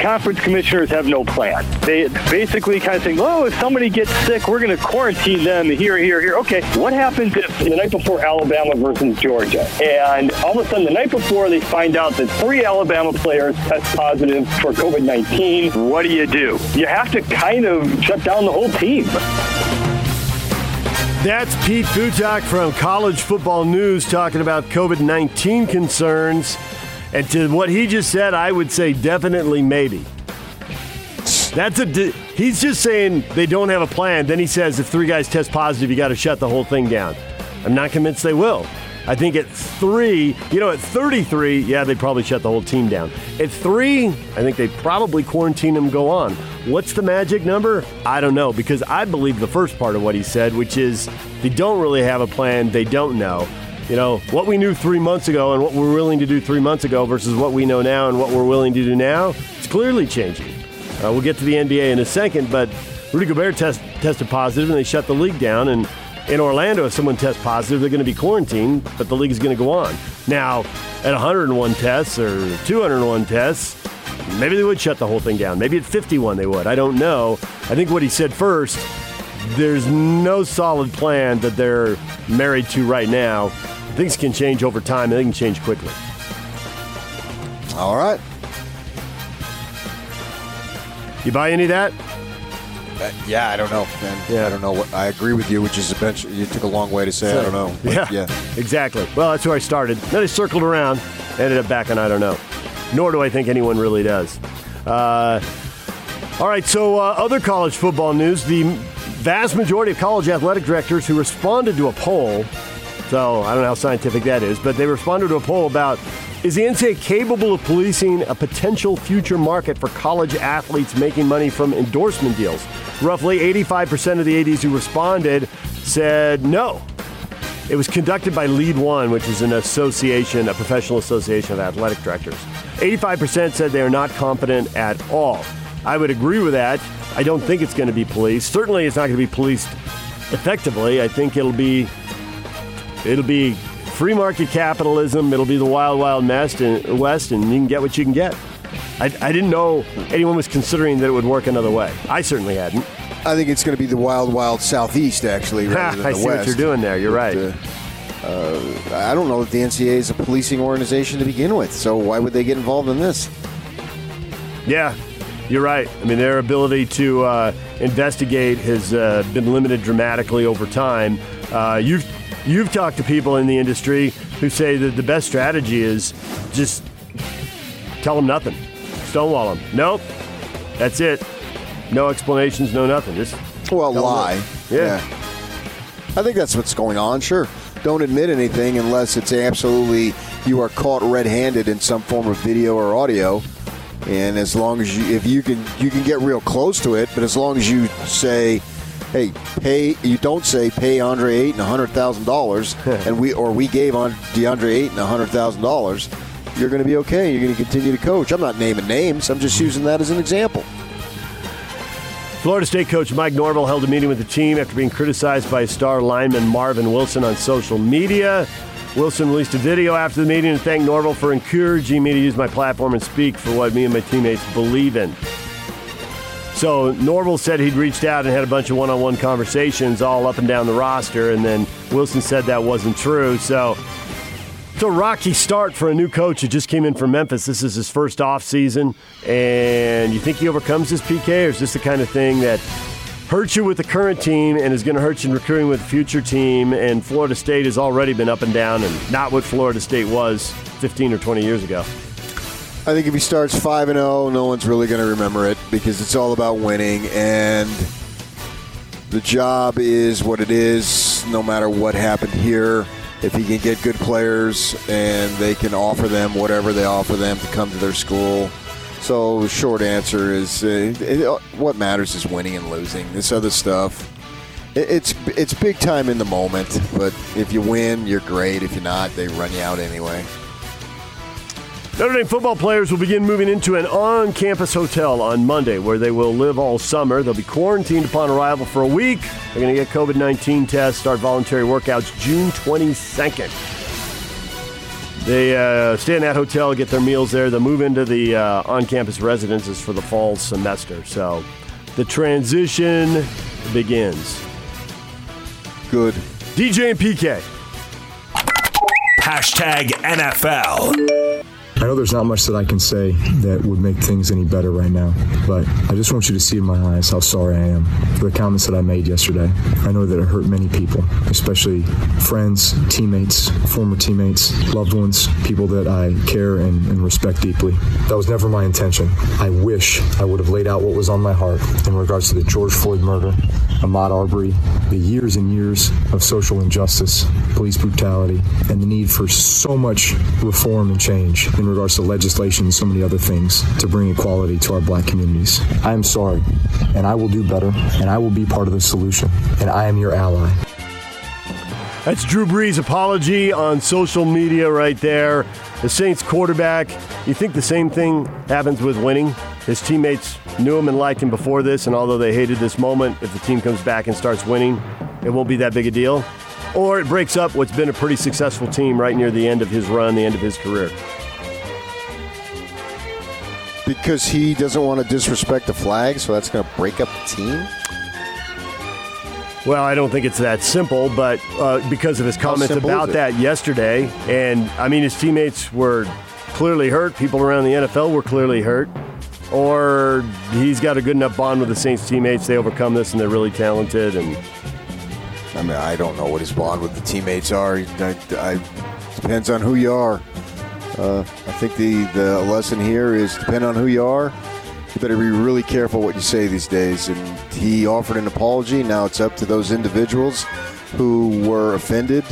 Conference commissioners have no plan. They basically kind of think, oh, if somebody gets sick, we're going to quarantine them here, here, here. Okay, what happens if the night before Alabama versus Georgia, and all of a sudden the night before they find out that three Alabama players test positive for COVID 19? What do you do? You have to kind of shut down the whole team. That's Pete Fiutak from College Football News talking about COVID 19 concerns. And to what he just said, I would say definitely maybe. That's a. Di- he's just saying they don't have a plan. Then he says if three guys test positive, you got to shut the whole thing down. I'm not convinced they will. I think at three, you know, at 33, yeah, they probably shut the whole team down. At three, I think they probably quarantine them, go on. What's the magic number? I don't know because I believe the first part of what he said, which is they don't really have a plan, they don't know. You know, what we knew three months ago and what we're willing to do three months ago versus what we know now and what we're willing to do now, it's clearly changing. Uh, we'll get to the NBA in a second, but Rudy Gobert test, tested positive and they shut the league down. And in Orlando, if someone tests positive, they're going to be quarantined, but the league is going to go on. Now, at 101 tests or 201 tests, maybe they would shut the whole thing down. Maybe at 51 they would. I don't know. I think what he said first, there's no solid plan that they're married to right now. Things can change over time and they can change quickly. All right. You buy any of that? Uh, yeah, I don't know, man. Yeah. I don't know what I agree with you, which is eventually you took a long way to say I don't know. Yeah, yeah. exactly. Well, that's where I started. Then I circled around, ended up back on I don't know. Nor do I think anyone really does. Uh, all right, so uh, other college football news: the vast majority of college athletic directors who responded to a poll. So I don't know how scientific that is, but they responded to a poll about is the NCAA capable of policing a potential future market for college athletes making money from endorsement deals? Roughly 85% of the ADs who responded said no. It was conducted by Lead One, which is an association, a professional association of athletic directors. 85% said they are not competent at all. I would agree with that. I don't think it's going to be policed. Certainly, it's not going to be policed effectively. I think it'll be it'll be free market capitalism. It'll be the wild, wild west, and, west, and you can get what you can get. I, I didn't know anyone was considering that it would work another way. I certainly hadn't. I think it's going to be the wild, wild southeast, actually, rather than I the see west. what you're doing there. You're right. But, uh, uh, I don't know that the NCAA is a policing organization to begin with, so why would they get involved in this? Yeah, you're right. I mean, their ability to uh, investigate has uh, been limited dramatically over time. Uh, you've you've talked to people in the industry who say that the best strategy is just tell them nothing, stonewall them. Nope, that's it. No explanations, no nothing. Just Well, lie. what- Yeah. I think that's what's going on. Sure. Don't admit anything unless it's absolutely you are caught red-handed in some form of video or audio. And as long as you, if you can, you can get real close to it. But as long as you say, "Hey, pay," you don't say pay Andre Ayton hundred thousand dollars, and we or we gave on DeAndre Ayton hundred thousand dollars. You're going to be okay. You're going to continue to coach. I'm not naming names. I'm just using that as an example. Florida State coach Mike Norvell held a meeting with the team after being criticized by star lineman Marvin Wilson on social media. Wilson released a video after the meeting and thanked Norvell for encouraging me to use my platform and speak for what me and my teammates believe in. So Norvell said he'd reached out and had a bunch of one-on-one conversations all up and down the roster, and then Wilson said that wasn't true. So it's a rocky start for a new coach who just came in from Memphis. This is his first off season, and you think he overcomes this PK, or is this the kind of thing that hurts you with the current team and is going to hurt you in recruiting with the future team? And Florida State has already been up and down, and not what Florida State was 15 or 20 years ago. I think if he starts five and zero, no one's really going to remember it because it's all about winning, and the job is what it is. No matter what happened here, if he can get good players and they can offer them whatever they offer them to come to their school. So, short answer is uh, it, what matters is winning and losing. This other stuff, it's it's big time in the moment. But if you win, you're great. If you're not, they run you out anyway. Notre Dame football players will begin moving into an on campus hotel on Monday where they will live all summer. They'll be quarantined upon arrival for a week. They're going to get COVID 19 tests, start voluntary workouts June 22nd. They uh, stay in that hotel, get their meals there. They'll move into the uh, on campus residences for the fall semester. So the transition begins. Good. DJ and PK. Hashtag NFL. I know there's not much that I can say that would make things any better right now, but I just want you to see in my eyes how sorry I am for the comments that I made yesterday. I know that it hurt many people, especially friends, teammates, former teammates, loved ones, people that I care and, and respect deeply. That was never my intention. I wish I would have laid out what was on my heart in regards to the George Floyd murder, Ahmaud Arbery, the years and years of social injustice, police brutality, and the need for so much reform and change in regards to legislation and so many other things to bring equality to our black communities. I am sorry, and I will do better, and I will be part of the solution, and I am your ally. That's Drew Brees' apology on social media right there. The Saints quarterback, you think the same thing happens with winning? His teammates knew him and liked him before this, and although they hated this moment, if the team comes back and starts winning, it won't be that big a deal. Or it breaks up what's been a pretty successful team right near the end of his run, the end of his career. Because he doesn't want to disrespect the flag, so that's going to break up the team? Well, I don't think it's that simple, but uh, because of his comments about that yesterday, and I mean, his teammates were clearly hurt. People around the NFL were clearly hurt. Or he's got a good enough bond with the Saints teammates, they overcome this and they're really talented. And I mean, I don't know what his bond with the teammates are. I, I, depends on who you are. Uh, I think the, the lesson here is depend on who you are. You better be really careful what you say these days. And he offered an apology. Now it's up to those individuals who were offended.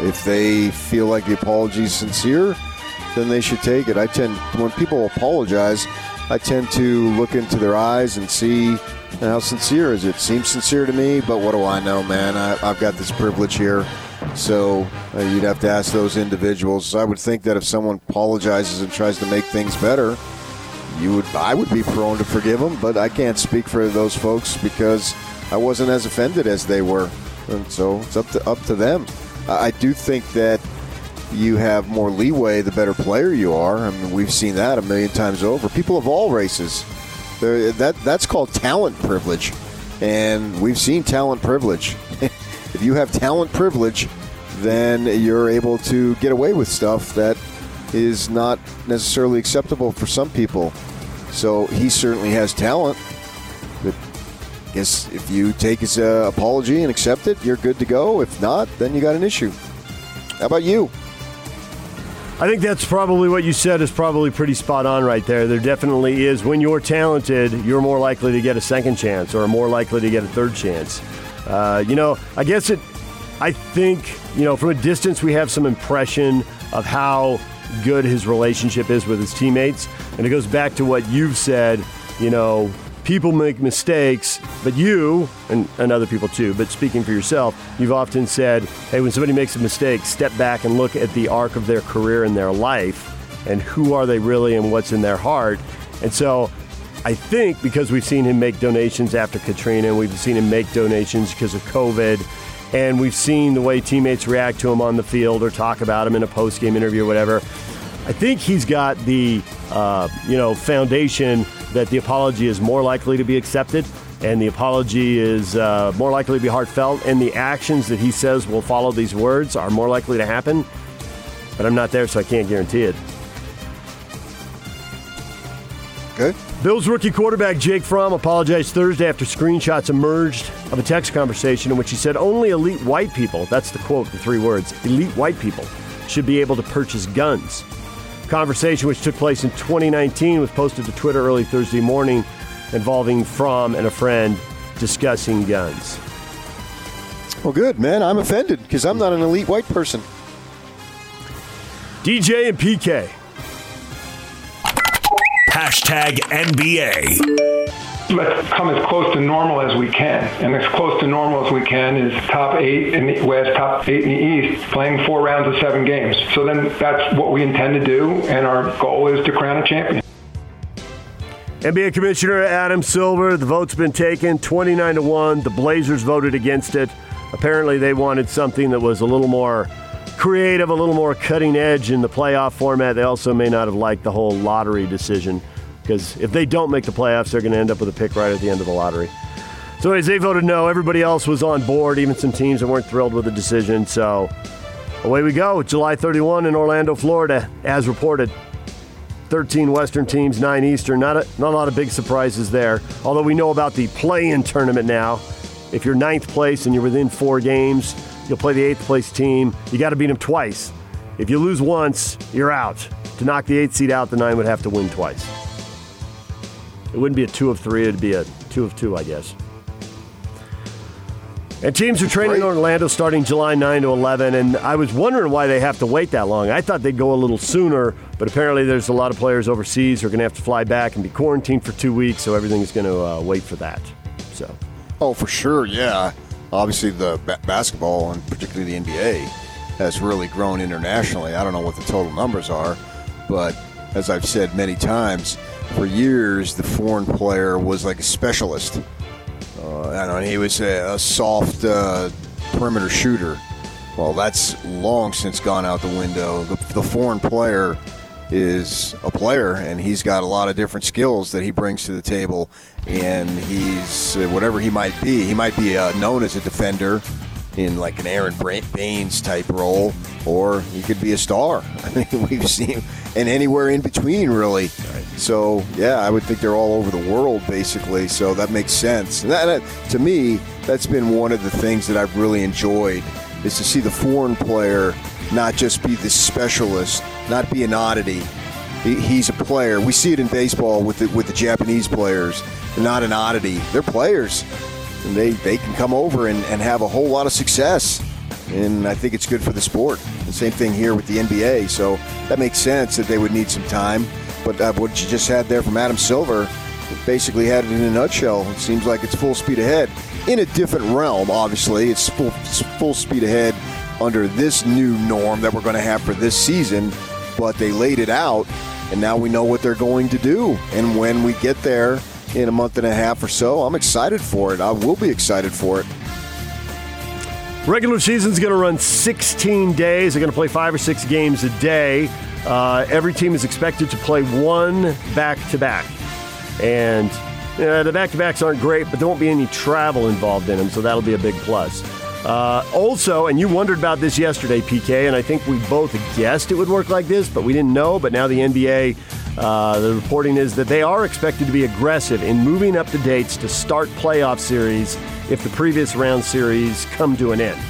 If they feel like the apology is sincere, then they should take it. I tend, when people apologize, I tend to look into their eyes and see how sincere is it. Seems sincere to me, but what do I know, man? I, have got this privilege here. So uh, you'd have to ask those individuals. I would think that if someone apologizes and tries to make things better, you would I would be prone to forgive them, but I can't speak for those folks because I wasn't as offended as they were, and so it's up to up to them. I do think that you have more leeway the better player you are. I mean, we've seen that a million times over. People of all races, that that's called talent privilege, and we've seen talent privilege. if you have talent privilege, then you're able to get away with stuff that is not necessarily acceptable for some people. So he certainly has talent. But I guess if you take his uh, apology and accept it, you're good to go. If not, then you got an issue. How about you? I think that's probably what you said is probably pretty spot on right there. There definitely is. When you're talented, you're more likely to get a second chance or more likely to get a third chance. Uh, you know, I guess it, I think, you know, from a distance, we have some impression of how good his relationship is with his teammates. And it goes back to what you've said, you know, people make mistakes, but you, and, and other people too, but speaking for yourself, you've often said, hey, when somebody makes a mistake, step back and look at the arc of their career and their life and who are they really and what's in their heart. And so I think because we've seen him make donations after Katrina and we've seen him make donations because of COVID and we've seen the way teammates react to him on the field or talk about him in a post-game interview or whatever. I think he's got the uh, you know foundation that the apology is more likely to be accepted, and the apology is uh, more likely to be heartfelt, and the actions that he says will follow these words are more likely to happen. But I'm not there, so I can't guarantee it. Good. Bills rookie quarterback Jake Fromm apologized Thursday after screenshots emerged of a text conversation in which he said only elite white people, that's the quote, the three words, elite white people, should be able to purchase guns. Conversation, which took place in 2019, was posted to Twitter early Thursday morning involving Fromm and a friend discussing guns. Well, good, man. I'm offended because I'm not an elite white person. DJ and PK. Hashtag NBA. let's come as close to normal as we can. And as close to normal as we can is top eight in the West, top eight in the East, playing four rounds of seven games. So then that's what we intend to do, and our goal is to crown a champion. NBA Commissioner Adam Silver, the vote's been taken 29 to 1. The Blazers voted against it. Apparently, they wanted something that was a little more creative, a little more cutting edge in the playoff format. They also may not have liked the whole lottery decision because if they don't make the playoffs, they're going to end up with a pick right at the end of the lottery. So, anyways, they voted no. Everybody else was on board, even some teams that weren't thrilled with the decision. So, away we go. July 31 in Orlando, Florida, as reported. 13 Western teams, 9 Eastern. Not a, not a lot of big surprises there. Although we know about the play in tournament now. If you're ninth place and you're within four games, you'll play the eighth place team. You got to beat them twice. If you lose once, you're out. To knock the eighth seed out, the nine would have to win twice. It wouldn't be a two of three, it'd be a two of two, I guess. And teams are training in Orlando starting July 9 to 11, and I was wondering why they have to wait that long. I thought they'd go a little sooner, but apparently there's a lot of players overseas who are going to have to fly back and be quarantined for two weeks, so everything's going to uh, wait for that. So. Oh, for sure, yeah. Obviously, the ba- basketball and particularly the NBA has really grown internationally. I don't know what the total numbers are, but as I've said many times, for years the foreign player was like a specialist. Uh, know, he was a, a soft uh, perimeter shooter. Well, that's long since gone out the window. The, the foreign player is a player, and he's got a lot of different skills that he brings to the table. And he's uh, whatever he might be. He might be uh, known as a defender in like an Aron Baynes type role, or he could be a star. I mean, we've seen, and anywhere in between, really. So yeah, I would think they're all over the world basically. So that makes sense. And that, that- to me, that's been one of the things that I've really enjoyed is to see the foreign player not just be the specialist, not be an oddity. He's a player. We see it in baseball with the, with the Japanese players. They're not an oddity. They're players and they, they can come over and, and have a whole lot of success. And I think it's good for the sport. The same thing here with the NBA. So that makes sense that they would need some time. But uh, what you just had there from Adam Silver basically had it in a nutshell. It seems like it's full speed ahead. In a different realm, obviously. It's full, it's full speed ahead under this new norm that we're going to have for this season. But they laid it out, and now we know what they're going to do. And when we get there, in a month and a half or so. I'm excited for it. I will be excited for it. Regular season's going to run 16 days. They're going to play five or six games a day. Uh, every team is expected to play one back to back. And the back to backs aren't great, but there won't be any travel involved in them, so that'll be a big plus. Uh, also, and you wondered about this yesterday, PK, and I think we both guessed it would work like this, but we didn't know. But now the NBA, uh, the reporting is that they are expected to be aggressive in moving up the dates to start playoff series if the previous round series come to an end.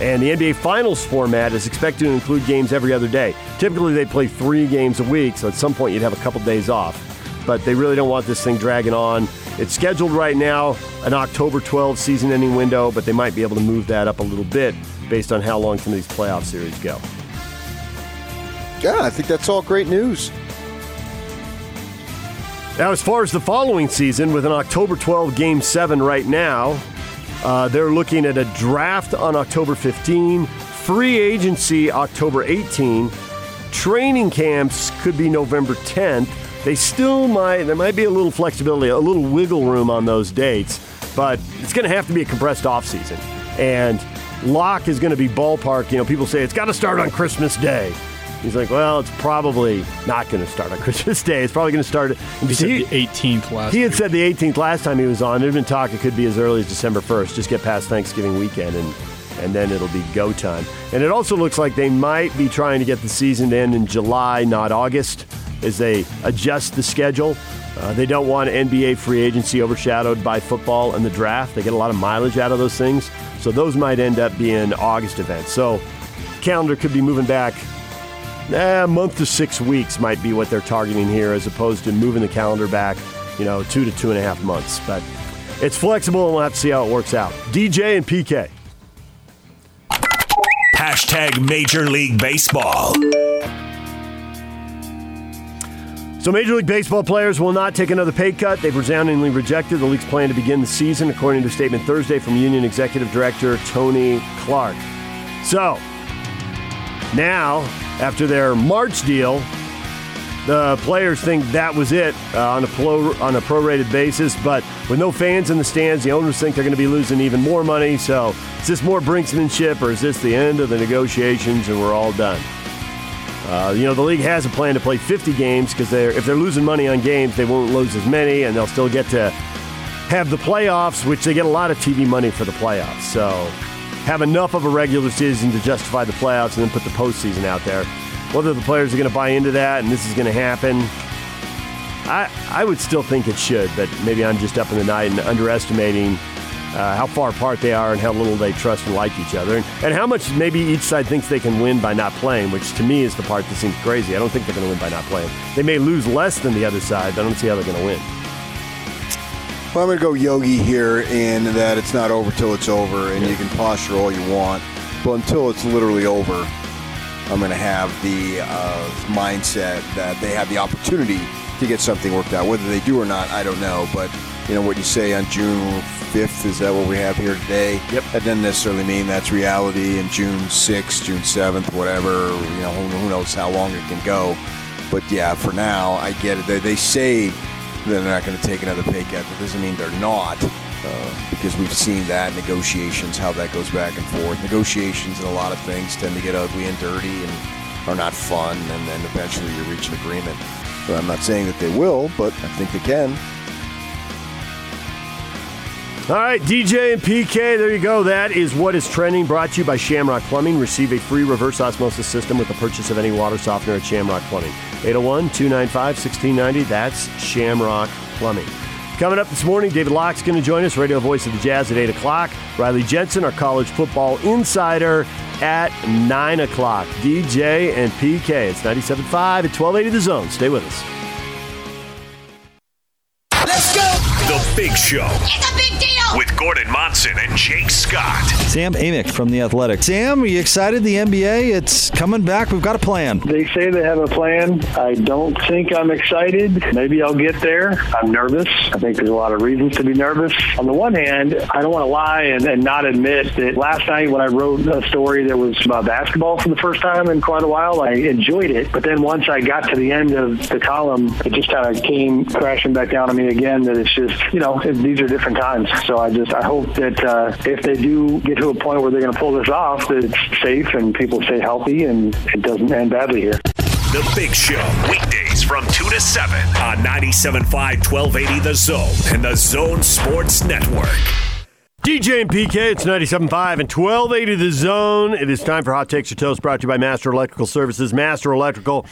And the NBA Finals format is expected to include games every other day. Typically, they play three games a week, so at some point you'd have a couple days off. But they really don't want this thing dragging on. It's scheduled right now, an October 12 season ending window, but they might be able to move that up a little bit based on how long some of these playoff series go. Yeah, I think that's all great news. Now, as far as the following season, with an October 12 Game 7 right now, uh, they're looking at a draft on October 15, free agency October 18, training camps could be November 10th. They still might, there might be a little flexibility, a little wiggle room on those dates, but it's going to have to be a compressed offseason. And Locke is going to be ballpark. You know, people say it's got to start on Christmas Day. He's like, well, it's probably not going to start on Christmas Day. It's probably going to start. He said the 18th last He had year. said the 18th last time he was on. There'd been talk it could be as early as December 1st. Just get past Thanksgiving weekend, and and then it'll be go time. And it also looks like they might be trying to get the season to end in July, not August, as they adjust the schedule. Uh, they don't want NBA free agency overshadowed by football and the draft. They get a lot of mileage out of those things, so those might end up being August events. So calendar could be moving back Eh, a month to six weeks might be what they're targeting here, as opposed to moving the calendar back, you know, two to two and a half months. But it's flexible, and we'll have to see how it works out. DJ and PK. Hashtag Major League Baseball. So, Major League Baseball players will not take another pay cut. They've resoundingly rejected the league's plan to begin the season, according to a statement Thursday from Union Executive Director Tony Clark. So, now, after their March deal, the players think that was it uh, on a pro, on a prorated basis, but with no fans in the stands, the owners think they're going to be losing even more money. So, is this more brinksmanship, or is this the end of the negotiations and we're all done? Uh, you know, the league has a plan to play 50 games because they're, if they're losing money on games, they won't lose as many, and they'll still get to have the playoffs, which they get a lot of TV money for the playoffs. So, have enough of a regular season to justify the playoffs and then put the postseason out there. Whether the players are going to buy into that and this is going to happen, I, I would still think it should, but maybe I'm just up in the night and underestimating uh, how far apart they are and how little they trust and like each other, and, and how much maybe each side thinks they can win by not playing, which to me is the part that seems crazy. I don't think they're going to win by not playing. They may lose less than the other side, but I don't see how they're going to win. Well, I'm going to go Yogi here in that it's not over till it's over, and you can posture all you want, but until it's literally over, I'm going to have the uh, mindset that they have the opportunity to get something worked out. Whether they do or not, I don't know. But you know what you say on June 5th is that what we have here today? Yep. That doesn't necessarily mean that's reality. And June 6th, June 7th, whatever. You know, who, who knows how long it can go. But yeah, for now, I get it. They, they say they're not going to take another pay cut. That doesn't mean they're not. Uh, because we've seen that negotiations, how that goes back and forth. Negotiations and a lot of things tend to get ugly and dirty and are not fun, and then eventually you reach an agreement. But I'm not saying that they will, but I think they can. All right, DJ and PK, there you go. That is what is trending. Brought to you by Shamrock Plumbing. Receive a free reverse osmosis system with the purchase of any water softener at Shamrock Plumbing. 801 295 1690. That's Shamrock Plumbing. Coming up this morning, David Locke's going to join us, radio voice of the Jazz at 8 o'clock. Riley Jensen, our college football insider, at 9 o'clock. DJ and PK. It's 97.5 at 1280 The Zone. Stay with us. Let's go! The Big Show. It's a big deal! With Gordon Monson and Jake Scott. Sam Amick from The Athletic. Sam, are you excited? The NBA, it's coming back. We've got a plan. They say they have a plan. I don't think I'm excited. Maybe I'll get there. I'm nervous. I think there's a lot of reasons to be nervous. On the one hand, I don't want to lie and, and not admit that last night when I wrote a story that was about basketball for the first time in quite a while, I enjoyed it. But then once I got to the end of the column, it just kind of came crashing back down on me again that it's just, you know, these are different times. So I just, I hope that uh, if they do get to a point where they're going to pull this off, that it's safe and people stay healthy and it doesn't end badly here. The Big Show. Weekdays from 2 to 7 on 97.5 1280 The Zone and the Zone Sports Network. DJ and PK, it's 97.5 and 1280 The Zone. It is time for Hot Takes or Toast brought to you by Master Electrical Services. Master Electrical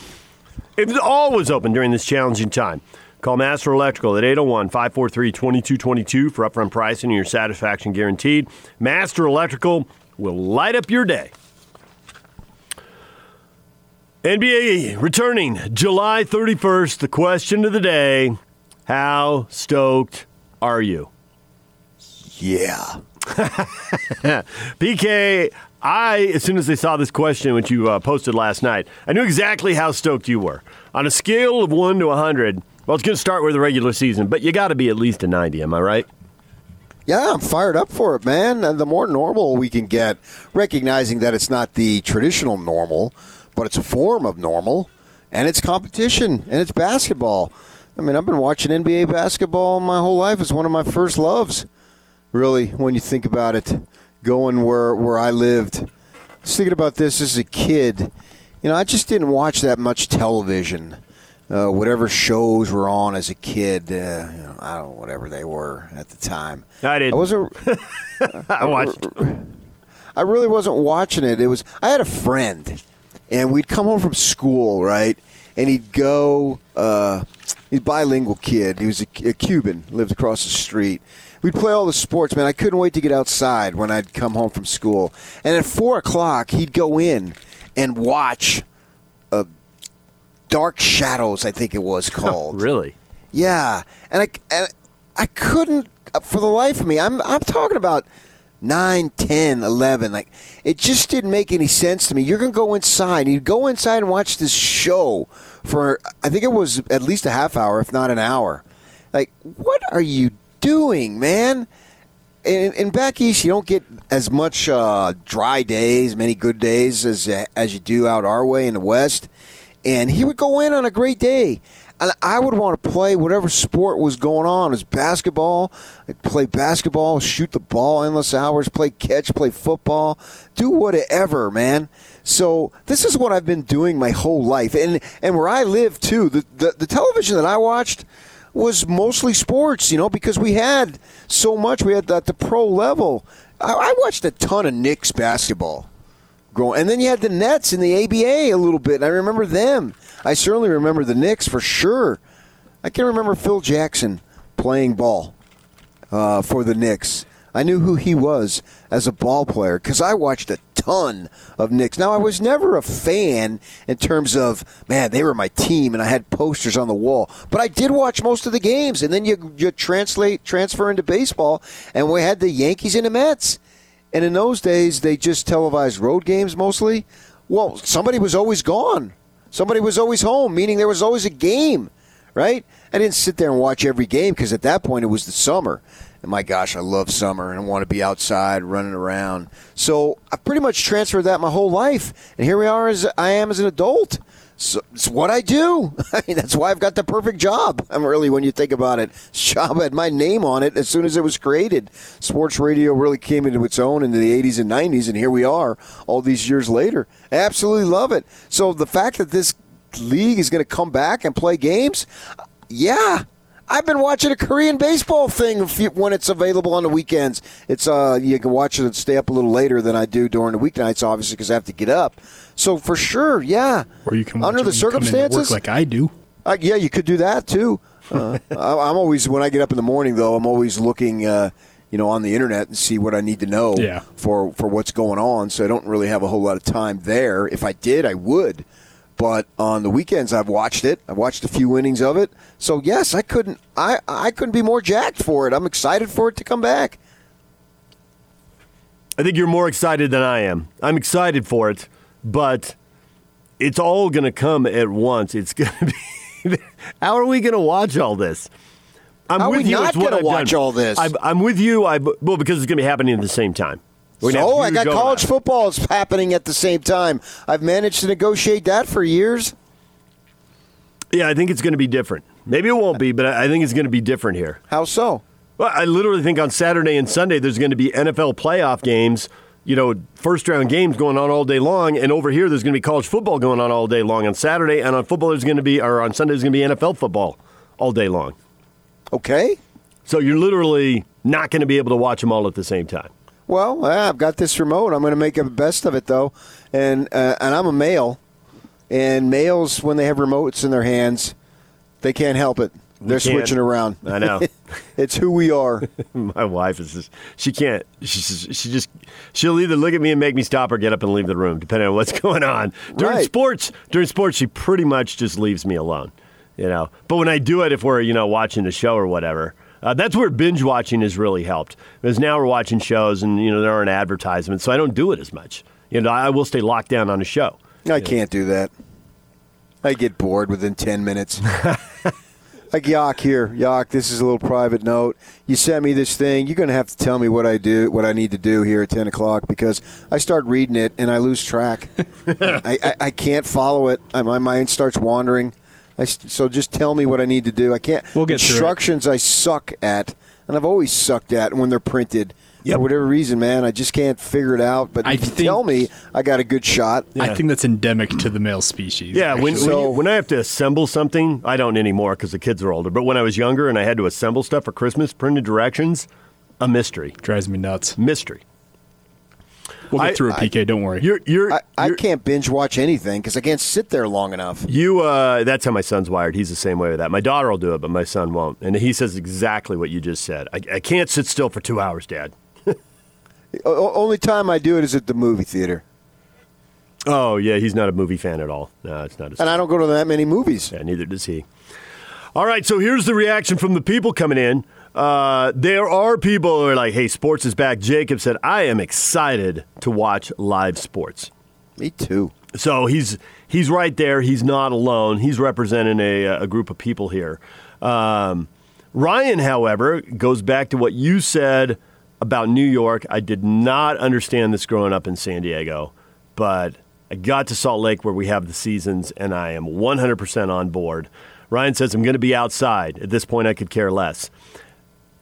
is always open during this challenging time. Call Master Electrical at 801 543 2222 for upfront pricing and your satisfaction guaranteed. Master Electrical will light up your day. NBA returning July 31st. The question of the day How stoked are you? Yeah. PK, I, as soon as I saw this question, which you uh, posted last night, I knew exactly how stoked you were. On a scale of 1 to 100, well, it's going to start with the regular season, but you got to be at least a 90, am I right? Yeah, I'm fired up for it, man. And the more normal we can get, recognizing that it's not the traditional normal, but it's a form of normal, and it's competition, and it's basketball. I mean, I've been watching NBA basketball my whole life. It's one of my first loves, really, when you think about it. Going where, where I lived, just thinking about this as a kid, you know, I just didn't watch that much television. Uh, whatever shows were on as a kid, uh, you know, I don't know, whatever they were at the time. I did. I wasn't. I watched. I really wasn't watching it. It was I had a friend, and we'd come home from school, right? And he'd go. Uh, he's a bilingual kid. He was a, a Cuban, lived across the street. We'd play all the sports, man. I couldn't wait to get outside when I'd come home from school. And at four o'clock, he'd go in and watch. Uh, Dark Shadows, I think it was called. really? Yeah, and I and I couldn't uh, for the life of me. I'm I'm talking about 9, 10, 11. Like, it just didn't make any sense to me. You're going to go inside. You go inside and watch this show for, I think it was at least a half hour, if not an hour. Like, what are you doing, man? In, in back east, you don't get as much uh, dry days, many good days as as you do out our way in the west. And he would go in on a great day, and I would want to play whatever sport was going on. It was basketball. I'd play basketball, shoot the ball endless hours, play catch, play football, do whatever, man. So this is what I've been doing my whole life, and and where I live too. The the, the television that I watched was mostly sports, you know, because we had so much. We had at the pro level. I, I watched a ton of Knicks basketball growing, and then you had the Nets in the ABA a little bit. I remember them. I certainly remember the Knicks for sure. I can remember Phil Jackson playing ball uh, for the Knicks. I knew who he was as a ball player because I watched a ton of Knicks. Now, I was never a fan in terms of, man, they were my team and I had posters on the wall. But I did watch most of the games. And then you, you translate, transfer into baseball, and we had the Yankees and the Mets. And in those days, they just televised road games mostly. Well, somebody was always gone. Somebody was always home, meaning there was always a game, right? I didn't sit there and watch every game because at that point it was the summer. And my gosh, I love summer and I want to be outside running around. So I pretty much transferred that my whole life. And here we are as I am as an adult. So it's what I do. I mean, that's why I've got the perfect job. I'm really, when you think about it, job had my name on it as soon as it was created. Sports radio really came into its own in the 80s and 90s, and here we are all these years later. I absolutely love it. So the fact that this league is going to come back and play games, yeah, I've been watching a Korean baseball thing when it's available on the weekends. It's uh, you can watch it and stay up a little later than I do during the weeknights, obviously, because I have to get up. So for sure, yeah. Or you can under the circumstances, like I do. Uh, yeah, you could do that too. Uh, I'm always when I get up in the morning, though. I'm always looking. Uh, you know, on the internet and see what I need to know yeah. for, for what's going on. So I don't really have a whole lot of time there. If I did, I would. But on the weekends, I've watched it. I've watched a few innings of it. So yes, I couldn't. I I couldn't be more jacked for it. I'm excited for it to come back. I think you're more excited than I am. I'm excited for it, but it's all going to come at once. It's going to be. how are we going to watch all this? I'm how with are we you. not going to watch done. all this? I'm, I'm with you. I well because it's going to be happening at the same time. So I got college football is happening at the same time. I've managed to negotiate that for years. Yeah, I think it's going to be different. Maybe it won't be, but I think it's going to be different here. How so? Well, I literally think on Saturday and Sunday there's going to be NFL playoff games, you know, first round games going on all day long, and over here there's going to be college football going on all day long on Saturday, and on football there's going to be, or on Sunday there's going to be NFL football all day long. Okay. So you're literally not going to be able to watch them all at the same time. Well, I've got this remote. I'm going to make the best of it, though. And uh, and I'm a male, and males when they have remotes in their hands, they can't help it. They're switching around. I know. it's who we are. My wife is just, she can't, she, she just, she'll either look at me and make me stop or get up and leave the room, depending on what's going on. During right. sports, during sports, she pretty much just leaves me alone, you know. But when I do it, if we're, you know, watching the show or whatever, uh, that's where binge watching has really helped. Because now we're watching shows and you know there aren't advertisements, so I don't do it as much. You know, I will stay locked down on a show. I can't do that. I get bored within ten minutes. like Yak here, Yak. This is a little private note. You sent me this thing. You're going to have to tell me what I do, what I need to do here at ten o'clock because I start reading it and I lose track. I, I, I, can't follow it. My mind starts wandering. I, so just tell me what I need to do. I can't. We'll get instructions. I suck at, and I've always sucked at when they're printed. Yep. For whatever reason, man, I just can't figure it out. But I if you tell me, I got a good shot. Yeah. I think that's endemic to the male species. Yeah, when, so, when, you, when, I have to assemble something, I don't anymore because the kids are older. But when I was younger and I had to assemble stuff for Christmas, printed directions, a mystery. Drives me nuts. Mystery. We'll get I, through it, PK. I, don't worry. You're, you're, I, I you're, can't binge watch anything because I can't sit there long enough. You, uh, that's how my son's wired. He's the same way with that. My daughter will do it, but my son won't. And he says exactly what you just said. I, I can't sit still for two hours, Dad. only time I do it is at the movie theater. Oh yeah, he's not a movie fan at all. No, it's not. and I don't go to that many movies. Yeah, neither does he. All right, so here's the reaction from the people coming in. Uh, there are people who are like, hey, sports is back. Jacob said, I am excited to watch live sports. Me too. So he's he's right there. He's not alone. He's representing a, a group of people here. Um, Ryan, however, goes back to what you said about New York. I did not understand this growing up in San Diego, but I got to Salt Lake where we have the seasons, and I am 100% on board. Ryan says, I'm going to be outside. At this point, I could care less.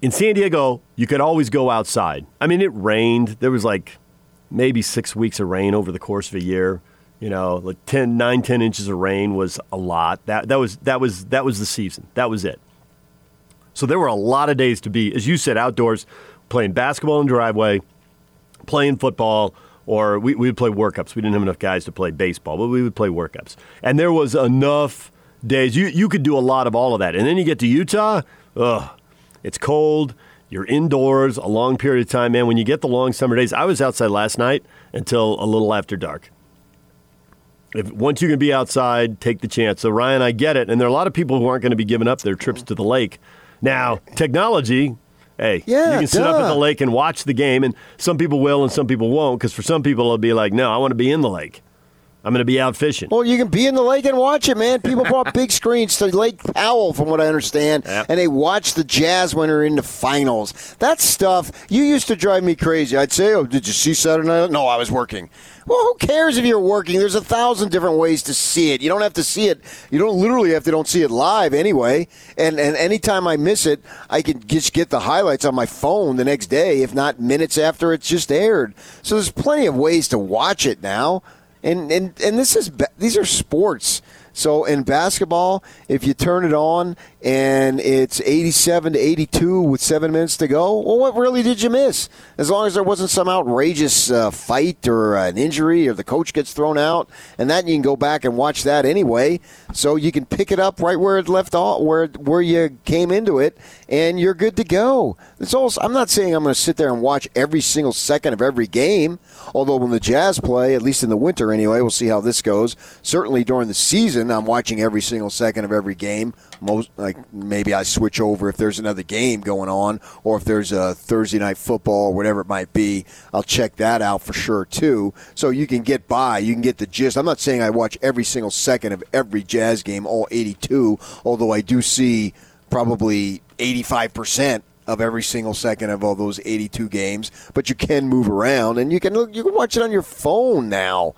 In San Diego, you could always go outside. I mean, it rained. There was like maybe six weeks of rain over the course of a year. You know, like 10, 9, 10 inches of rain was a lot. That, that, was, that, was, that was the season. That was it. So there were a lot of days to be, as you said, outdoors, playing basketball in the driveway, playing football, or we, we would play workups. We didn't have enough guys to play baseball, but we would play workups. And there was enough days. You, you could do a lot of all of that. And then you get to Utah, ugh, it's cold. You're indoors a long period of time, man. When you get the long summer days, I was outside last night until a little after dark. If once you can be outside, take the chance. So Ryan, I get it, and there are a lot of people who aren't going to be giving up their trips to the lake. Now, technology, hey, Yeah, you can sit up at the lake and watch the game, and some people will and some people won't, because for some people it'll be like, no, I want to be in the lake. I'm going to be out fishing. Well, you can be in the lake and watch it, man. People brought big screens to Lake Powell, from what I understand, Yep. and they watch the Jazz when they're in the finals. That stuff you used to drive me crazy. I'd say, "Oh, did you see Saturday night?" No, I was working. Well, who cares if you're working? There's a thousand different ways to see it. You don't have to see it. You don't literally have to don't see it live anyway. And and anytime I miss it, I can just get the highlights on my phone the next day, if not minutes after it's just aired. So there's plenty of ways to watch it now and and and this is these are sports. So in basketball, if you turn it on and it's 87 to 82 with seven minutes to go, well, what really did you miss? As long as there wasn't some outrageous uh, fight or an injury or the coach gets thrown out, and that you can go back and watch that anyway. So you can pick it up right where it left off, where where you came into it, and you're good to go. It's also, I'm not saying I'm going to sit there and watch every single second of every game. Although when the Jazz play, at least in the winter anyway, we'll see how this goes. Certainly during the season, I'm watching every single second of every game. Most like maybe I switch over if there's another game going on, or if there's a Thursday night football or whatever it might be. I'll check that out for sure too. So you can get by, you can get the gist. I'm not saying I watch every single second of every Jazz game, all 82. Although I do see probably 85 percent of every single second of all those 82 games, but you can move around and you can you can watch it on your phone now.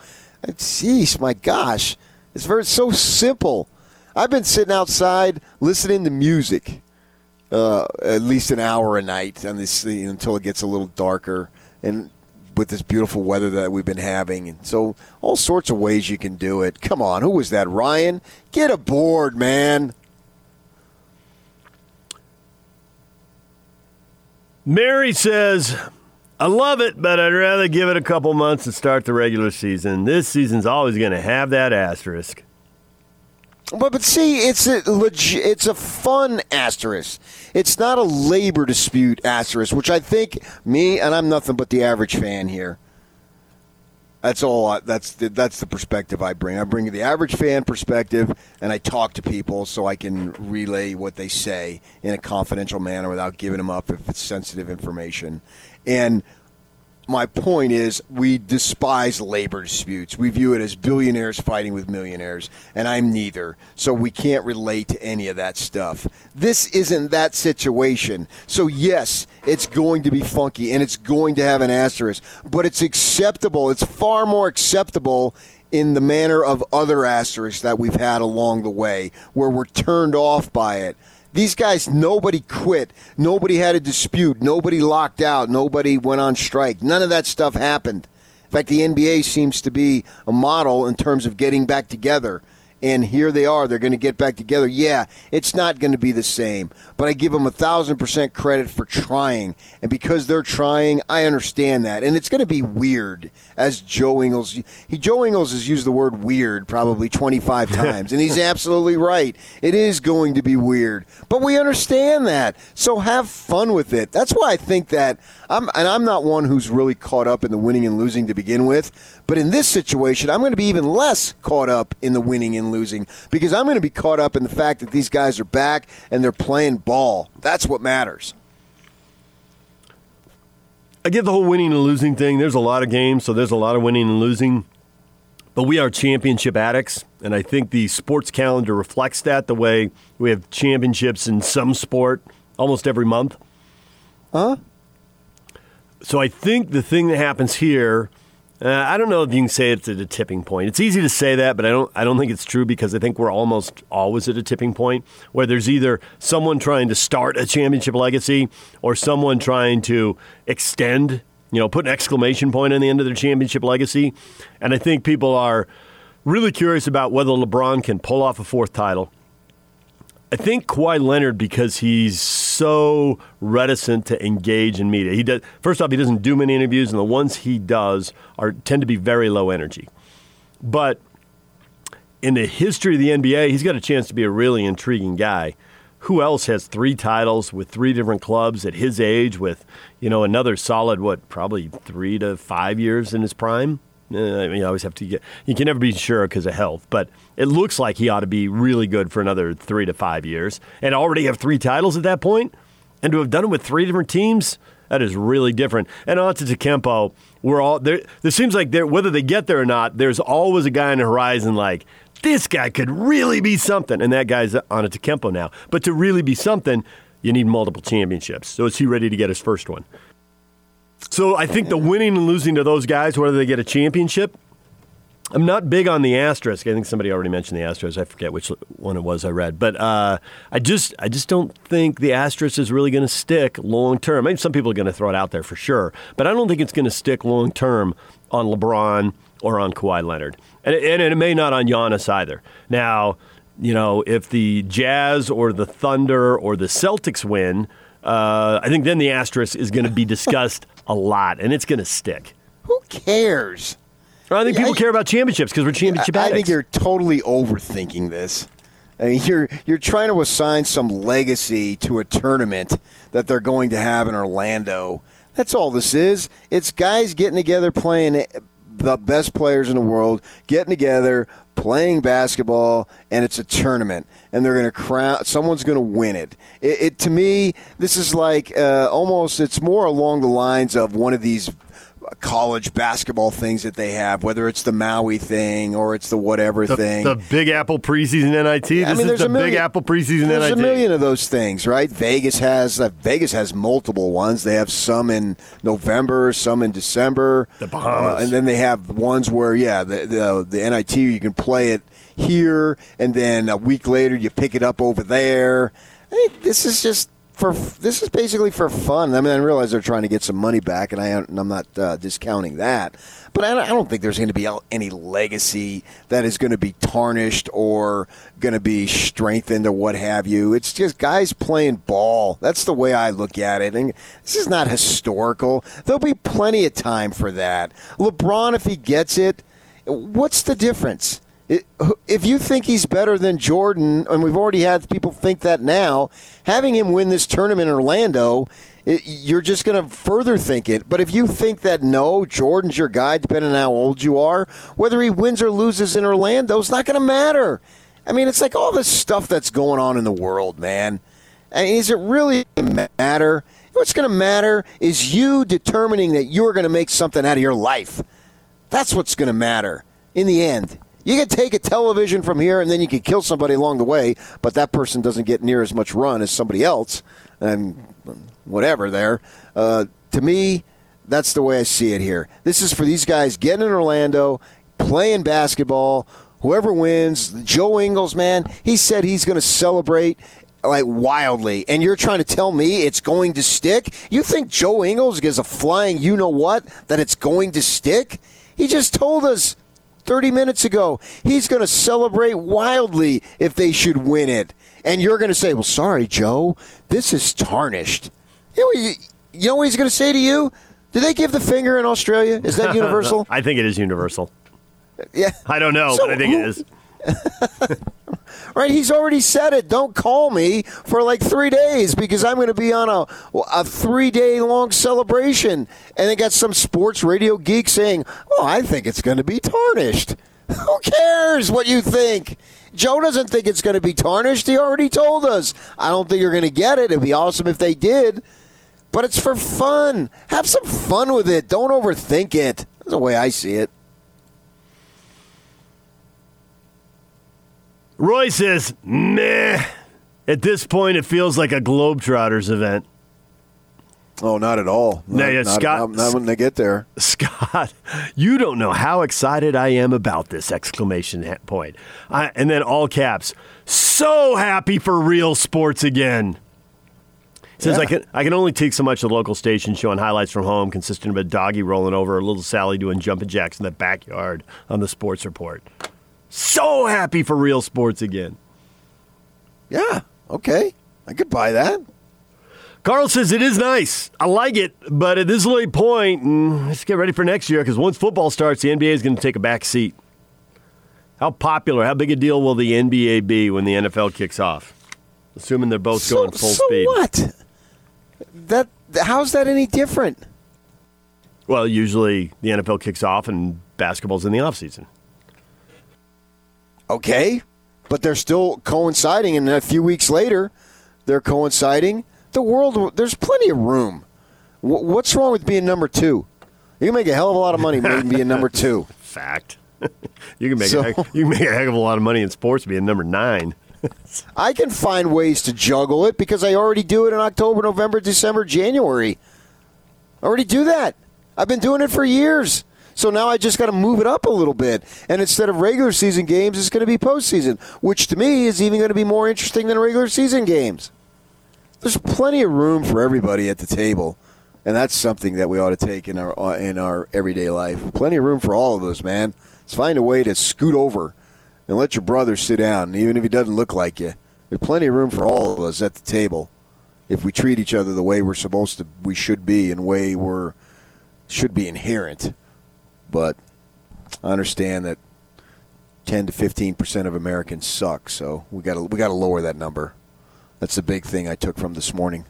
Jeez, my gosh, it's very so simple. I've been sitting outside listening to music, uh, at least an hour a night, on this until it gets a little darker, and with this beautiful weather that we've been having, and so all sorts of ways you can do it. Come on, who was that? Ryan, get aboard, man. Mary says, I love it, but I'd rather give it a couple months and start the regular season. This season's always going to have that asterisk. But but see, it's a leg- it's a fun asterisk. It's not a labor dispute asterisk, which I think me and I'm nothing but the average fan here. That's all. I, that's the, that's the perspective I bring. I bring the average fan perspective, and I talk to people so I can relay what they say in a confidential manner without giving them up if it's sensitive information. And my point is we despise labor disputes. We view it as billionaires fighting with millionaires, and I'm neither. So we can't relate to any of that stuff. This isn't that situation. So yes, it's going to be funky and it's going to have an asterisk, but it's acceptable. It's far more acceptable in the manner of other asterisks that we've had along the way where we're turned off by it. These guys, nobody quit. Nobody had a dispute. Nobody locked out. Nobody went on strike. None of that stuff happened. In fact, the NBA seems to be a model in terms of getting back together. And here they are. They're going to get back together. Yeah, it's not going to be the same. But I give them a thousand percent credit for trying. And because they're trying, I understand that. And it's going to be weird, as Joe Ingles. He Joe Ingles has used the word weird probably 25 times, and he's absolutely right. It is going to be weird, but we understand that. So have fun with it. That's why I think that I'm, and I'm not one who's really caught up in the winning and losing to begin with. But in this situation, I'm going to be even less caught up in the winning and losing because I'm going to be caught up in the fact that these guys are back and they're playing ball. That's what matters. I get the whole winning and losing thing. There's a lot of games, so there's a lot of winning and losing. But we are championship addicts, and I think the sports calendar reflects that the way we have championships in some sport almost every month. Huh? So I think the thing that happens here, uh, I don't know if you can say it's at a tipping point. It's easy to say that, but I don't. I don't think it's true because I think we're almost always at a tipping point where there's either someone trying to start a championship legacy or someone trying to extend. You know, put an exclamation point on the end of their championship legacy, and I think people are really curious about whether LeBron can pull off a fourth title. I think Kawhi Leonard because he's so reticent to engage in media. He does first off, he doesn't do many interviews, and the ones he does are tend to be very low energy. But in the history of the NBA, he's got a chance to be a really intriguing guy. Who else has three titles with three different clubs at his age, with you know another solid what probably three to five years in his prime? Uh, I mean, you always have to get. You can never be sure because of health, but it looks like he ought to be really good for another three to five years, and already have three titles at that point, and to have done it with three different teams. That is really different. And Antetokounmpo, we're all there. There seems like whether they get there or not, there's always a guy on the horizon like this guy could really be something, and that guy's Antetokounmpo now. But to really be something, you need multiple championships. So is he ready to get his first one? So I think the winning and losing to those guys, whether they get a championship, I'm not big on the asterisk. I think somebody already mentioned the asterisk. I forget which one it was I read, but uh, I just I just don't think the asterisk is really going to stick long term. I mean, some people are going to throw it out there for sure, but I don't think it's going to stick long term on LeBron or on Kawhi Leonard, and, and it may not on Giannis either. Now, you know, if the Jazz or the Thunder or the Celtics win, uh, I think then the asterisk is going to be discussed a lot, and it's going to stick. Who cares? I think people care about championships because we're championship I, addicts. I think you're totally overthinking this. I mean, you're you're trying to assign some legacy to a tournament that they're going to have in Orlando. That's all this is. It's guys getting together playing the best players in the world, getting together, playing basketball, and it's a tournament, and they're going to crown. Someone's going to win it. it. It to me, this is like uh, almost. It's more along the lines of one of these college basketball things that they have, whether it's the Maui thing or it's the whatever the, thing. The Big Apple preseason NIT. This I mean, is the million, Big Apple preseason there's NIT. There's a million of those things, right? Vegas has uh, Vegas has multiple ones. They have some in November, some in December, the Bahamas, uh, and then they have ones where yeah, the, the the NIT you can play it here, and then a week later you pick it up over there. I mean, this is just for this is basically for fun. I mean, I realize they're trying to get some money back, and I and I'm not uh, discounting that. But I don't think there's going to be any legacy that is going to be tarnished or going to be strengthened or what have you. It's just guys playing ball. That's the way I look at it. And this is not historical. There'll be plenty of time for that. LeBron, if he gets it, what's the difference? If you think he's better than Jordan, and we've already had people think that now, having him win this tournament in Orlando, it, you're just going to further think it. But if you think that no, Jordan's your guy, depending on how old you are, whether he wins or loses in Orlando, it's not going to matter. I mean, it's like all this stuff that's going on in the world, man. I mean, is it really matter? What's going to matter is you determining that you're going to make something out of your life. That's what's going to matter in the end. You can take a television from here and then you can kill somebody along the way, but that person doesn't get near as much run as somebody else, and whatever there. Uh, to me, that's the way I see it here. This is for these guys getting in Orlando, playing basketball. Whoever wins, Joe Ingles, man, he said he's going to celebrate like wildly, and you're trying to tell me it's going to stick? You think Joe Ingles gives a flying you know what that it's going to stick? He just told us 30 minutes ago. He's going to celebrate wildly if they should win it. And you're going to say, well, sorry, Joe, this is tarnished. You know, you know what he's going to say to you? Do they give the finger in Australia? Is that universal? I think it is universal. Yeah. I don't know, so, but I think who, it is. right? He's already said it. Don't call me for like three days because I'm going to be on a a three day long celebration. And they got some sports radio geek saying, "Oh, I think it's going to be tarnished." Who cares what you think? Joe doesn't think it's going to be tarnished. He already told us. I don't think you're going to get it. It'd be awesome if they did. but it's for fun. Have some fun with it. Don't overthink it. That's the way I see it. Roy says, meh. At this point, it feels like a Globetrotters event. Oh, not at all. Not, No, yeah, not- Scott- not- not when they get there. Scott, you don't know how excited I am about this exclamation point. I, and then all caps, so happy for real sports again. Says I Yeah. can I can only take so much of the local station showing highlights from home, consisting of a doggy rolling over, a little Sally doing jumping jacks in the backyard on the sports report. So happy for real sports again. Yeah. Okay. I could buy that. Carl says it is nice. I like it, but at this late point, mm, let's get ready for next year because once football starts, the NBA is going to take a back seat. How popular, how big a deal will the NBA be when the NFL kicks off? Assuming they're both So, going full so speed. what? That how's that any different? Well, usually the NFL kicks off and basketball's in the offseason. Okay, but they're still coinciding, and a few weeks later, they're coinciding. The world, there's plenty of room. Wh- What's wrong with being number two? You can make a hell of a lot of money being number two. Fact. you can make So- a heck, you can make a heck of a lot of money in sports being number nine. I can find ways to juggle it because I already do it in October, November, December, January. I already do that. I've been doing it for years. So now I just got to move it up a little bit. And instead of regular season games, it's going to be postseason, which to me is even going to be more interesting than regular season games. There's plenty of room for everybody at the table, and that's something that we ought to take in our uh, in our everyday life. Plenty of room for all of us, man. Let's find a way to scoot over and let your brother sit down, even if he doesn't look like you. There's plenty of room for all of us at the table if we treat each other the way we're supposed to, we should be, and way we're should be inherent. But I understand that 10 to 15 percent of Americans suck, so we got to we got to lower that number. That's the big thing I took from this morning.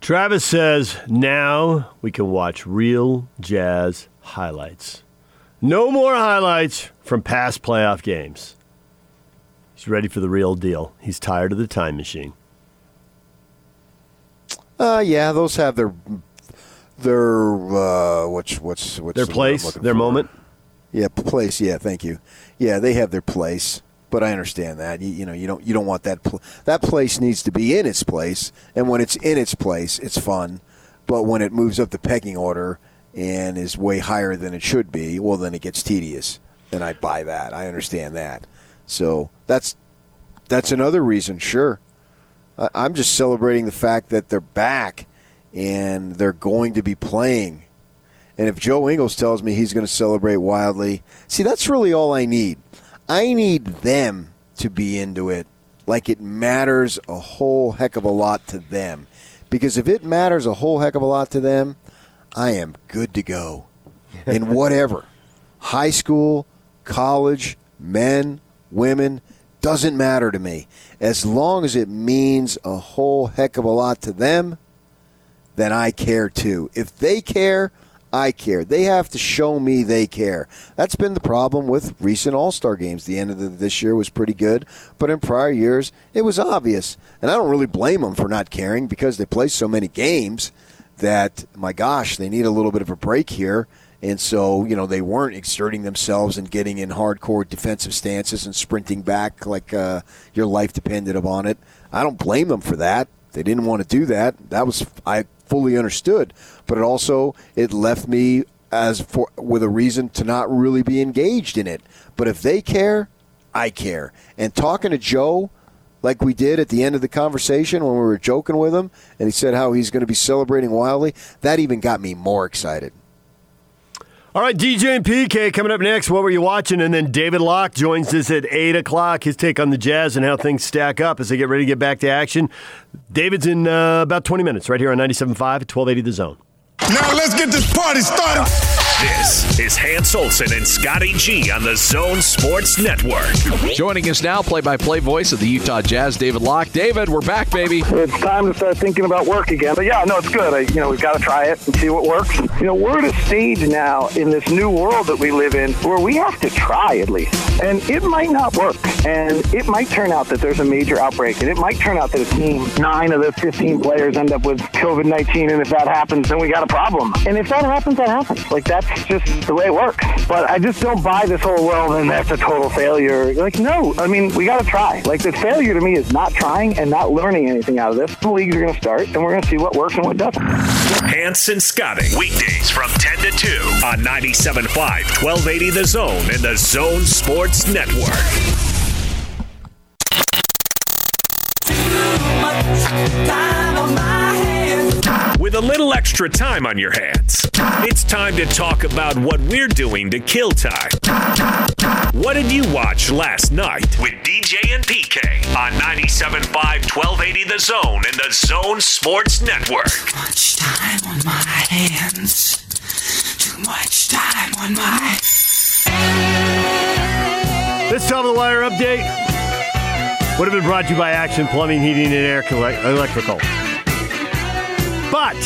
Travis says now we can watch real jazz highlights. No more highlights from past playoff games. He's ready for the real deal. He's tired of the time machine. Uh, yeah, those have their their uh, what's what's what's Their the place, their for? moment. Yeah, place. Yeah, thank you. Yeah, they have their place, but I understand that. You, you know, you don't you don't want that. Pl- that place needs to be in its place, and when it's in its place, it's fun. But when it moves up the pecking order and is way higher than it should be, well, then it gets tedious. And I buy that. I understand that. So that's that's another reason. Sure, I- I'm just celebrating the fact that they're back and they're going to be playing. And if Joe Ingles tells me he's going to celebrate wildly, see, that's really all I need. I need them to be into it like it matters a whole heck of a lot to them. Because if it matters a whole heck of a lot to them, I am good to go in whatever high school, college, men, women, doesn't matter to me. As long as it means a whole heck of a lot to them, then I care too. If they care, I care. They have to show me they care. That's been the problem with recent All Star games. The end of the, this year was pretty good, but in prior years, it was obvious. And I don't really blame them for not caring because they play so many games that, my gosh, they need a little bit of a break here. And so, you know, they weren't exerting themselves and getting in hardcore defensive stances and sprinting back like uh, your life depended upon it. I don't blame them for that. They didn't want to do that. That was I fully understood, but it also it left me as for with a reason to not really be engaged in it. But if they care, I care. And talking to Joe like we did at the end of the conversation when we were joking with him and he said how he's going to be celebrating wildly, that even got me more excited. All right, DJ and PK coming up next. What were you watching? And then David Locke joins us at 8 o'clock. His take on the Jazz and how things stack up as they get ready to get back to action. David's in uh, about 20 minutes right here on 97.5 at 1280 The Zone. Now let's get this party started. This is Hans Olsen and Scotty G on the Zone Sports Network. Joining us now, play-by-play voice of the Utah Jazz, David Locke. David, we're back, baby. It's time to start thinking about work again. But yeah, no, it's good. I, you know, we've got to try it and see what works. You know, we're at a stage now in this new world that we live in where we have to try at least. And it might not work. And it might turn out that there's a major outbreak. And it might turn out that a team, nine of the 15 players end up with COVID 19. And if that happens, then we got a problem. And if that happens, that happens. Like, that's just the way it works. But I just don't buy this whole, well, then that's a total failure. Like, no. I mean, we got to try. Like, the failure to me is not trying and not learning anything out of this. The leagues are going to start, and we're going to see what works and what doesn't. Hans and Scotty G. Weekdays from 10 to 2 on 97.5, 1280 The Zone and the Zone Sports Network. With a little extra time on your hands, it's time to talk about what we're doing to kill time. What did you watch last night with DJ and PK on 97.5, 1280 The Zone and the Zone Sports Network? Too much time on my hands. Too much time on my. This top of the wire update would have been brought to you by Action Plumbing, Heating, and Air Electrical. But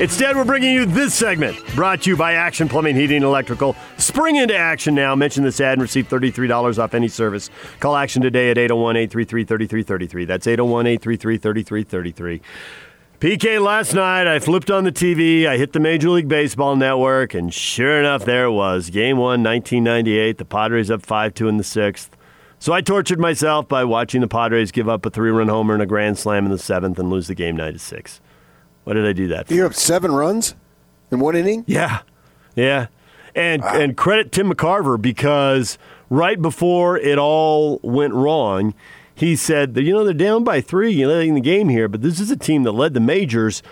instead, we're bringing you this segment brought to you by Action Plumbing, Heating, and Electrical. Spring into action now. Mention this ad and receive $33 off any service. Call Action today at 801 833 3333. That's 801 833 3333. PK, last night I flipped on the TV, I hit the Major League Baseball network, and sure enough, there it was. Game one, 1998. The Padres up 5 2 in the sixth. So I tortured myself by watching the Padres give up a three run homer and a grand slam in the seventh and lose the game 9 to 6. What did I do that for? You're up seven runs in one inning? Yeah. Yeah. And and credit Tim McCarver because right before it all went wrong, he said that you know they're down by 3 you know, in the game here, but this is a team that led the majors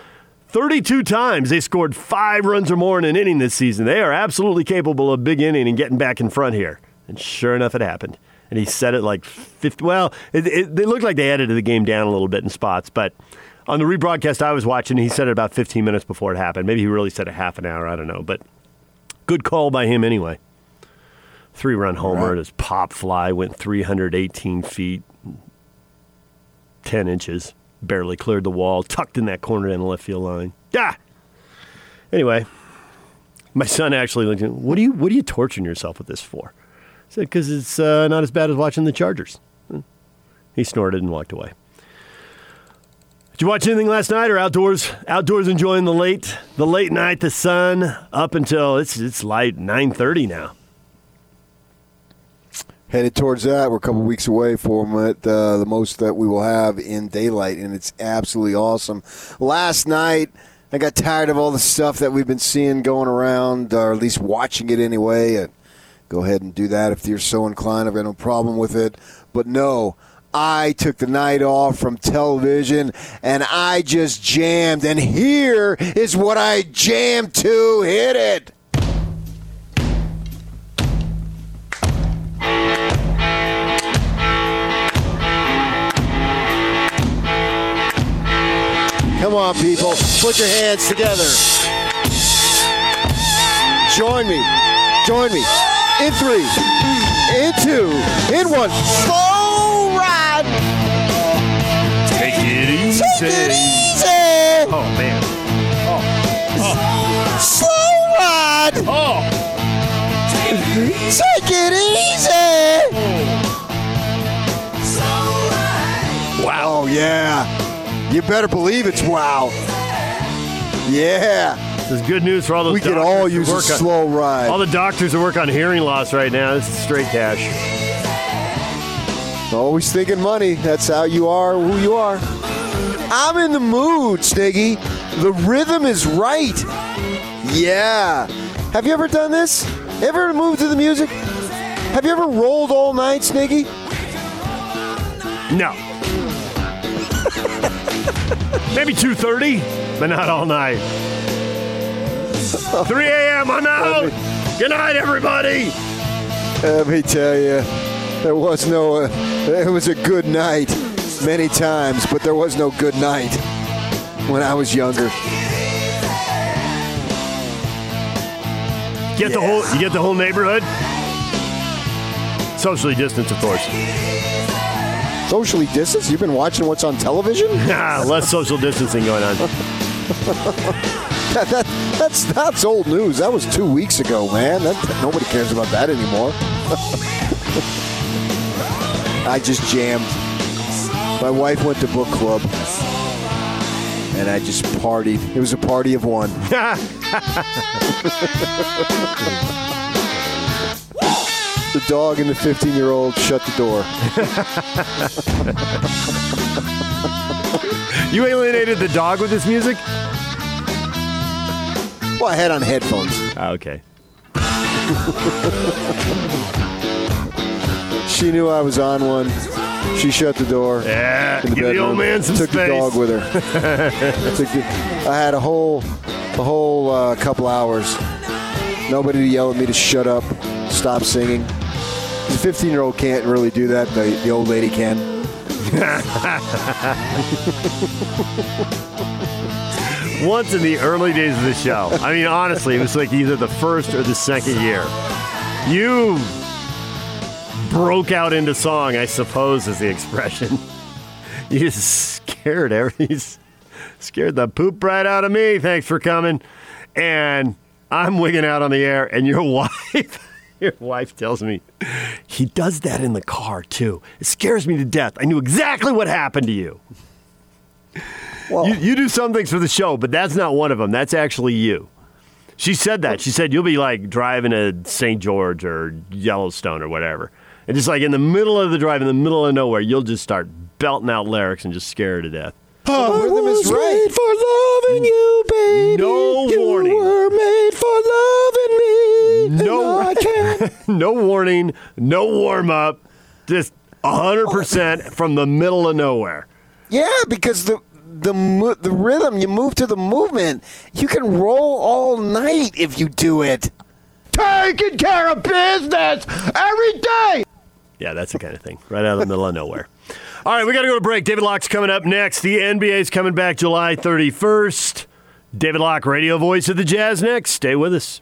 32 times. They scored 5 runs or more in an inning this season. They are absolutely capable of big inning and getting back in front here. And sure enough it happened. And he said it like 50 well, it, it, they looked like they edited the game down a little bit in spots, but on the rebroadcast I was watching, he said it about 15 minutes before it happened. Maybe he really said a half an hour, I don't know, but good call by him anyway. Three run homer. Right. His pop fly went 318 feet, 10 inches, barely cleared the wall, tucked in that corner in the left field line. Yeah. Anyway, my son actually looked at what are you what are you torturing yourself with this for? Said because it's uh, not as bad as watching the Chargers. He snorted and walked away. Did you watch anything last night or outdoors? Outdoors enjoying the late the late night, the sun up until it's it's light nine thirty now. Headed towards that. We're a couple weeks away from it, uh, the most that we will have in daylight, and it's absolutely awesome. Last night, I got tired of all the stuff that we've been seeing going around, or at least watching it anyway. Go ahead and do that if you're so inclined. I've got no problem with it. But no, I took the night off from television and I just jammed. And here is what I jammed to. Hit it. Come on, people. Put your hands together. Join me. Join me. In three, in two, in one. Slow ride. Take it easy. Take it easy. Oh man. Oh. oh. Slow ride. Oh. Take it easy. Wow. Oh, yeah. You better believe it's wow. Yeah. This is good news for all those. We could all use a on- slow ride. All the doctors who work on hearing loss right now. This is straight cash. Always thinking money. That's how you are, who you are. I'm in the mood, Sniggy. The rhythm is right. Yeah. Have you ever done this? Ever moved to the music? Have you ever rolled all night, Sniggy? No. Maybe 2.30, but not all night. 3 a.m. I'm out. Good night, everybody. Let me tell you, there was no. Uh, it was a good night many times, but there was no good night when I was younger. Get the whole you get the whole neighborhood. Socially distanced, of course. Socially distanced? You've been watching what's on television? Nah, less social distancing going on. that, that, that's that's old news. That was two weeks ago, man. That, nobody cares about that anymore. I just jammed. My wife went to book club, and I just partied. It was a party of one. the dog and the 15 year old shut the door. you alienated the dog with this music? Well, I had on headphones. Ah, okay. she knew I was on one. She shut the door. Yeah, in the give the old man some Took space. the dog with her. The- I had a whole, a whole uh, couple hours. Nobody to yell at me to shut up, stop singing. The 15 year old can't really do that. The, the old lady can. Once in the early days of the show. I mean, honestly, it was like either the first or the second year. You broke out into song, I suppose, is the expression. You scared every scared the poop right out of me. Thanks for coming. And I'm wigging out on the air, and your wife, your wife tells me he does that in the car too. It scares me to death. I knew exactly what happened to you. You, you do some things for the show, but that's not one of them. That's actually you. She said that. She said you'll be like driving to St. George or Yellowstone or whatever. And just like in the middle of the drive, in the middle of nowhere, you'll just start belting out lyrics and just scare her to death. Oh, rhythm is right. for loving you, baby. No you warning. were made for loving me. No, and I can't. no warning, no warm up, just 100% from the middle of nowhere. Yeah, because the the mo- the rhythm, you move to the movement. You can roll all night if you do it. Taking care of business every day. Yeah, that's the kind of thing. Right out of the middle of nowhere. All right, we got to go to break. David Locke's coming up next. The NBA's coming back July 31st. David Locke, radio voice of the Jazz next. Stay with us.